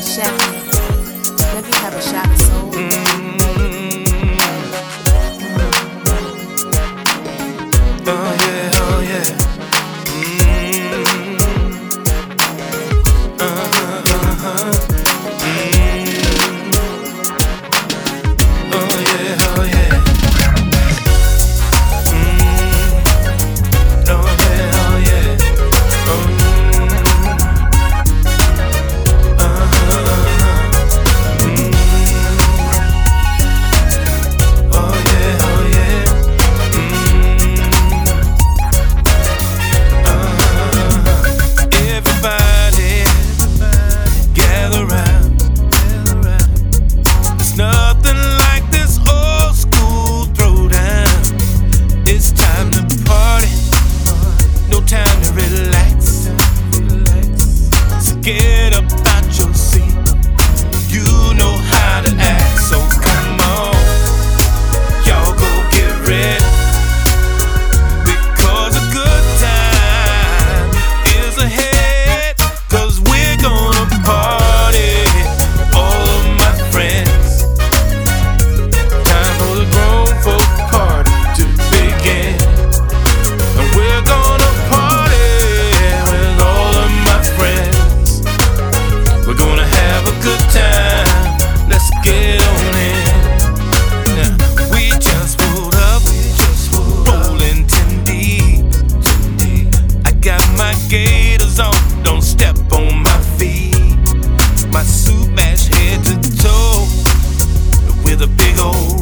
Chef. Let me have a shot suit match head to toe with a big old.